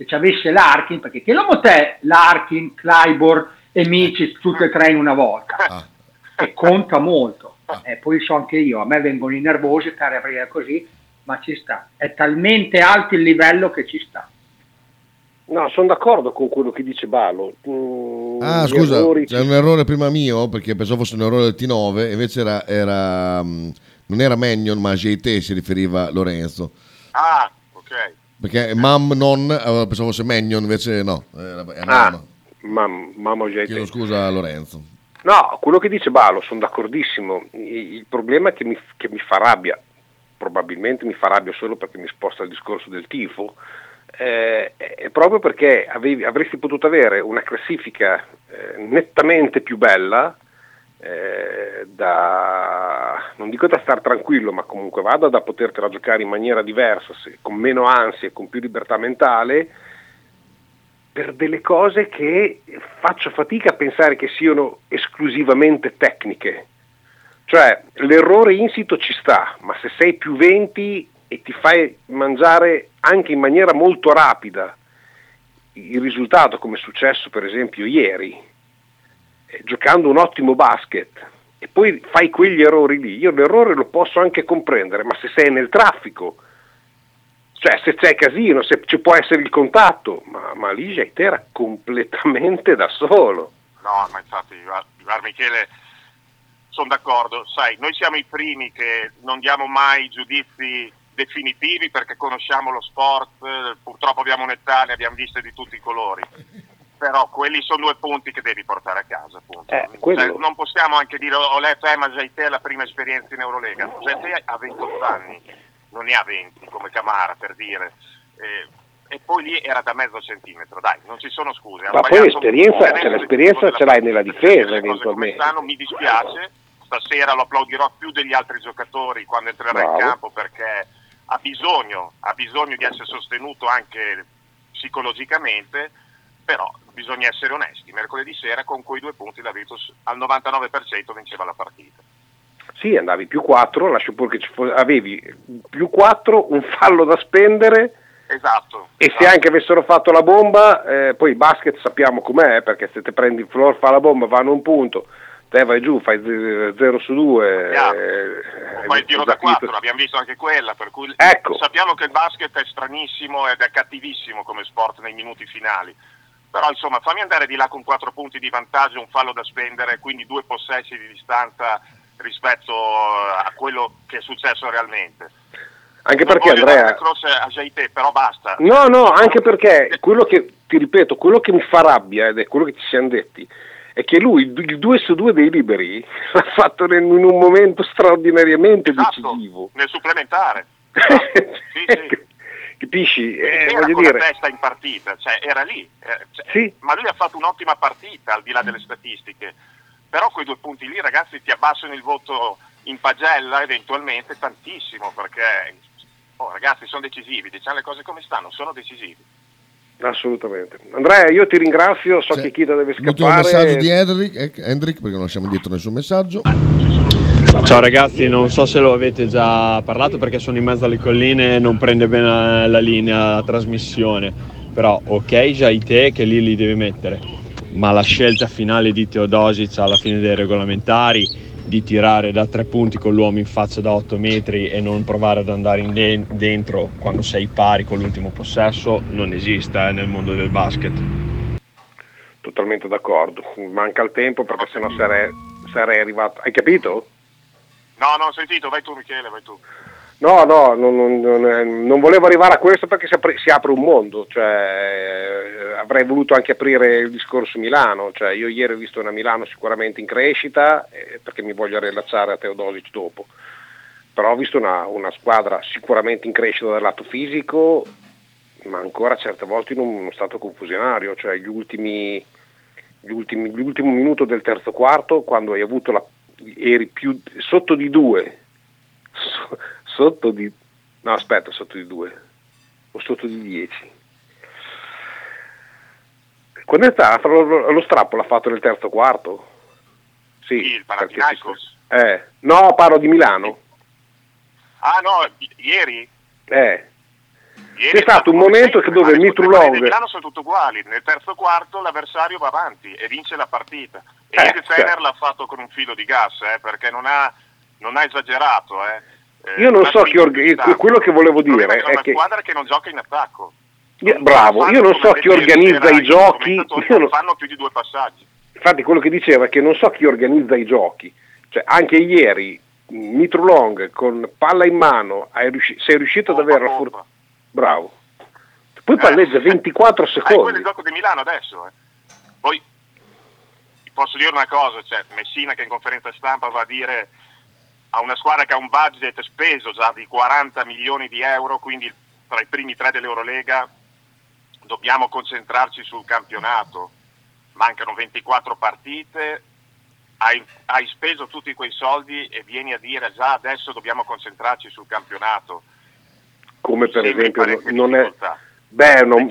Se ci avesse l'Arkin, perché che lo te l'Arkin, Clyborn e Mici tutte e tre in una volta? Ah, e conta molto. E poi so anche io, a me vengono i nervosi stare a aprire così, ma ci sta. È talmente alto il livello che ci sta. No, sono d'accordo con quello che dice Balo. Mm, Ah, scusa, errori c'è un errore prima mio perché pensavo fosse un errore del T9, invece era, era, mm, non era Magnon ma a JT si riferiva Lorenzo. Ah, ok. Perché Mam non, allora pensavo fosse Magnon, invece no, era, era Ah, Mam. mam- mamma Chiedo scusa a Lorenzo. No, quello che dice Balo, sono d'accordissimo. Il il problema che mi, che mi fa rabbia, probabilmente mi fa rabbia solo perché mi sposta il discorso del tifo, eh, è proprio perché avevi- avresti potuto avere una classifica eh, nettamente più bella, eh, da, non dico da star tranquillo, ma comunque vada da potertela giocare in maniera diversa, se- con meno ansia e con più libertà mentale, per delle cose che faccio fatica a pensare che siano esclusivamente tecniche. Cioè, l'errore insito ci sta, ma se sei più 20 e ti fai mangiare anche in maniera molto rapida il risultato, come è successo per esempio ieri, giocando un ottimo basket, e poi fai quegli errori lì, io l'errore lo posso anche comprendere, ma se sei nel traffico, cioè se c'è casino, se ci può essere il contatto, ma ma, lì Jaite era completamente da solo. No, ma infatti, guarda, Michele, sono d'accordo, sai, noi siamo i primi che non diamo mai giudizi definitivi perché conosciamo lo sport, eh, purtroppo abbiamo un'età, ne abbiamo viste di tutti i colori, però quelli sono due punti che devi portare a casa, appunto. Eh, Cioè, non possiamo anche dire, ho letto, eh, ma Jaite è la prima esperienza in Eurolega, Jaite ha 28 anni, non ne ha 20 come Camara per dire. Eh, e poi lì era da mezzo centimetro, dai, non ci sono scuse. Ma poi l'esperienza- cioè, l'esperienza ce l'hai nella partita, difesa, eventualmente. stanno, mi dispiace, stasera lo applaudirò più degli altri giocatori quando entrerà in Bravo. campo perché ha bisogno, ha bisogno di essere sostenuto anche psicologicamente, però bisogna essere onesti. Mercoledì sera con quei due punti la Virtus al 99% vinceva la partita. Sì, andavi più 4, lascio pure che ci fosse, avevi più 4, un fallo da spendere Esatto. e se esatto. anche avessero fatto la bomba, eh, poi il basket sappiamo com'è, eh, perché se te prendi il floor, fa la bomba, vanno un punto, te vai giù, fai 0 su 2. Chiaro. Poi il tiro da 4, abbiamo visto anche quella, per cui Ecco. sappiamo che il basket è stranissimo ed è cattivissimo come sport nei minuti finali. Però insomma fammi andare di là con 4 punti di vantaggio, un fallo da spendere, quindi due possessi di distanza rispetto eh, a quello che è successo realmente. Anche Non perché Andrea... a Jaite, però basta. No, no, anche perché quello che, ti ripeto, quello che mi fa rabbia, ed è quello che ci siamo detti, è che lui il 2 su 2 dei liberi l'ha fatto in in un momento straordinariamente Esatto, decisivo. nel supplementare. Esatto, sì, sì. Capisci? Eh, era voglio con dire, la testa in partita, cioè era lì. eh, cioè, Sì. Ma lui ha fatto un'ottima partita al di là delle statistiche. Però quei due punti lì, ragazzi, ti abbassano il voto in pagella eventualmente tantissimo, perché oh, ragazzi sono decisivi, diciamo le cose come stanno, sono decisivi. assolutamente. Andrea, io ti ringrazio, so C'è che Kita deve L'ultimo scappare. messaggio di Hendrik, eh, Hendrik, perché non lasciamo dietro nessun messaggio. Ciao ragazzi, non so se lo avete già parlato perché sono in mezzo alle colline e non prende bene la linea la trasmissione. Però ok Jaite che lì li deve mettere, ma la scelta finale di Teodosic alla fine dei regolamentari di tirare da tre punti con l'uomo in faccia da 8 metri e non provare ad andare de- dentro quando sei pari con l'ultimo possesso non esiste eh, nel mondo del basket. Totalmente d'accordo. Manca il tempo perché sennò sarei, sarei arrivato. Hai capito? No, no, sentito, vai tu Michele, vai tu. No, no, non, non- non- eh, volevo arrivare a questo perché si apre, si apre un mondo, cioè, eh, avrei voluto anche aprire il discorso Milano, cioè, io ieri ho visto una Milano sicuramente in crescita eh, perché mi voglio rilacciare a Teodosic dopo, però ho visto una, una squadra sicuramente in crescita dal lato fisico, ma ancora certe volte in uno stato confusionario, cioè gli ultimi, gli ultimi, l'ultimo minuto del terzo quarto quando hai avuto la, eri più sotto di due. So- sotto di no aspetta sotto di 2 o sotto di 10 quando è stato lo, lo strappo l'ha fatto nel terzo quarto? Sì Il perché si- Panathinaikos. eh, no parlo di Milano. Ah no, i- ieri? eh, Ieri C'è stato un momento che dove ma le Mitru squadre Long- di Milano sono tutte uguali, nel terzo quarto l'avversario va avanti e vince la partita. E Eh, ieri Fener certo. l'ha fatto con un filo di gas, eh, perché non ha, non ha esagerato. eh. Eh, io non so di tanto. quello che volevo Il dire è, una che squadra che non gioca in attacco. Io- bravo io non so chi organizza i giochi non fanno più di due passaggi. Infatti quello che diceva è che non so chi organizza i giochi, cioè anche ieri Mitru Long con palla in mano riusci- sei riuscito ad Pompa, avere la fortuna. Bravo. Poi palleggia 24 Eh, quello è secondi. il gioco di Milano adesso. eh. Poi posso dire una cosa, cioè Messina che in conferenza stampa va a dire a una squadra che ha un budget speso già di 40 milioni di euro, quindi tra i primi tre dell'Eurolega, dobbiamo concentrarci sul campionato. Mancano 24 partite, hai, hai speso tutti quei soldi e vieni a dire già adesso dobbiamo concentrarci sul campionato. Come per esempio non è... Beh, non-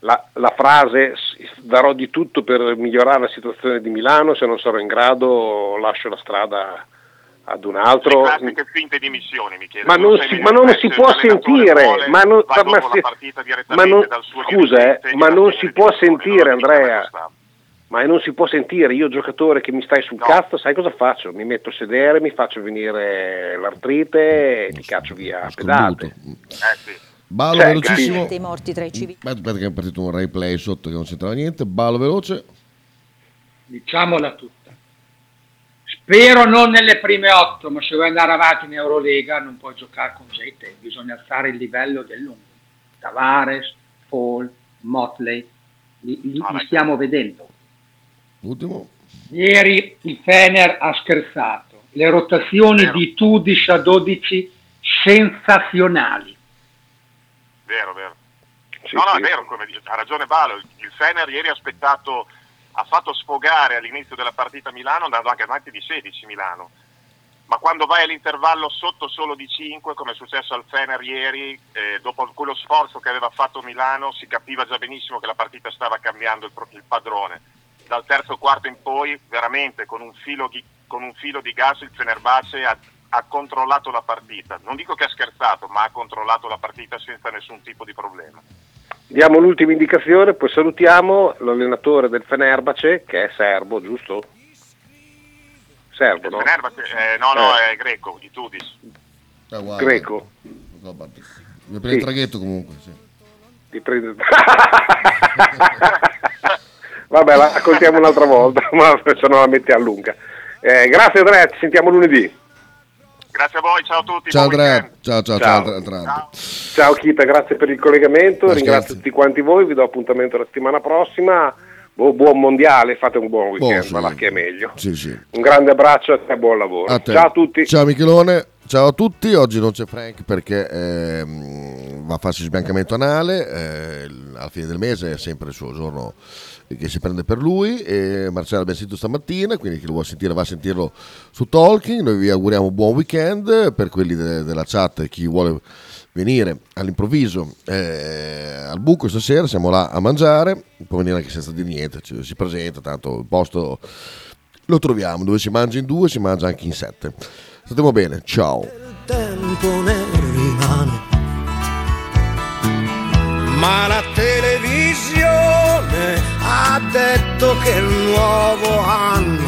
la, la- frase "S- darò di tutto per migliorare la situazione di Milano, se non sarò in grado lascio la strada ad un altro. Classiche finte dimissioni, Michele. Ma Tu non, si, ma non si può sentire, vuole, ma non, ma partita ma non- dal suo scusa, eh, ma non si può sentire, Andrea. ma non si può sentire, io giocatore che mi stai sul No. cazzo, sai cosa faccio? Mi metto a sedere, mi faccio venire l'artrite e ti caccio via a pedate. Eh sì. Ballo Cioè, velocissimo. I morti tra i civili. Aspetta, aspetta che è partito un replay sotto che non c'entrava niente. Ballo veloce. diciamola tutta. Spero non nelle prime otto, ma se vuoi andare avanti in Eurolega non puoi giocare con gente, bisogna alzare il livello del lungo. Tavares, Paul, Motley, li, li- li stiamo vedendo. Ultimo. Ieri il Fener ha scherzato, le rotazioni di Tudish a 12 sensazionali. Vero, vero. no, no, è vero, come dice, ha ragione Balo. Il Fener ieri ha aspettato, ha fatto sfogare all'inizio della partita Milano, andando anche avanti di 16 Milano. Ma quando vai all'intervallo sotto solo di 5, come è successo al Fener ieri, eh, dopo quello sforzo che aveva fatto Milano, si capiva già benissimo che la partita stava cambiando il, il padrone. Dal terzo quarto in poi, veramente con un filo di, con un filo di gas, il Fenerbahce ha, ha controllato la partita. Non dico che ha scherzato, ma ha controllato la partita senza nessun tipo di problema. Diamo l'ultima indicazione, poi salutiamo l'allenatore del Fenerbahce, che è serbo, giusto? Serbo, no? Fenerbahce, eh, no, no, Eh. è greco, di Tudis. Ah, guarda. Greco. Mi prende il traghetto comunque. Sì. Ti prende- Vabbè, la raccontiamo un'altra volta, ma se no la metti a lunga. Eh, grazie Andrea, ci sentiamo lunedì. Grazie a voi, ciao a tutti. Ciao Andrea. Ciao, ciao, ciao. Ciao. Andrea, Andrea. Ciao Kita, grazie per il collegamento, Ma ringrazio scherzi. tutti quanti voi, vi do appuntamento la settimana prossima. Bu- buon mondiale, fate un buon weekend, Boh, sì. che è meglio. Sì, sì. Un grande abbraccio e buon lavoro. A. Ciao a tutti. Ciao Michelone, ciao a tutti. Oggi non c'è Frank perché ehm, va a farsi sbiancamento anale. eh, alla fine del mese è sempre il suo giorno che si prende per lui. E Marcello l'abbiamo sentito stamattina, quindi chi lo vuole sentire va a sentirlo su Talking. Noi vi auguriamo un buon weekend per quelli de- della chat e chi vuole venire all'improvviso eh, al buco stasera. Siamo là a mangiare. Può venire anche senza dire niente, ci- si presenta, tanto il posto lo troviamo, dove si mangia in due, si mangia anche in sette. Stiamo bene, ciao. tempo ne rimane. Ma la televisione ha detto che il nuovo anno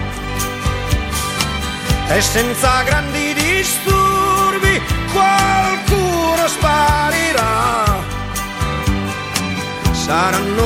E senza grandi disturbi qualcuno sparirà. Saranno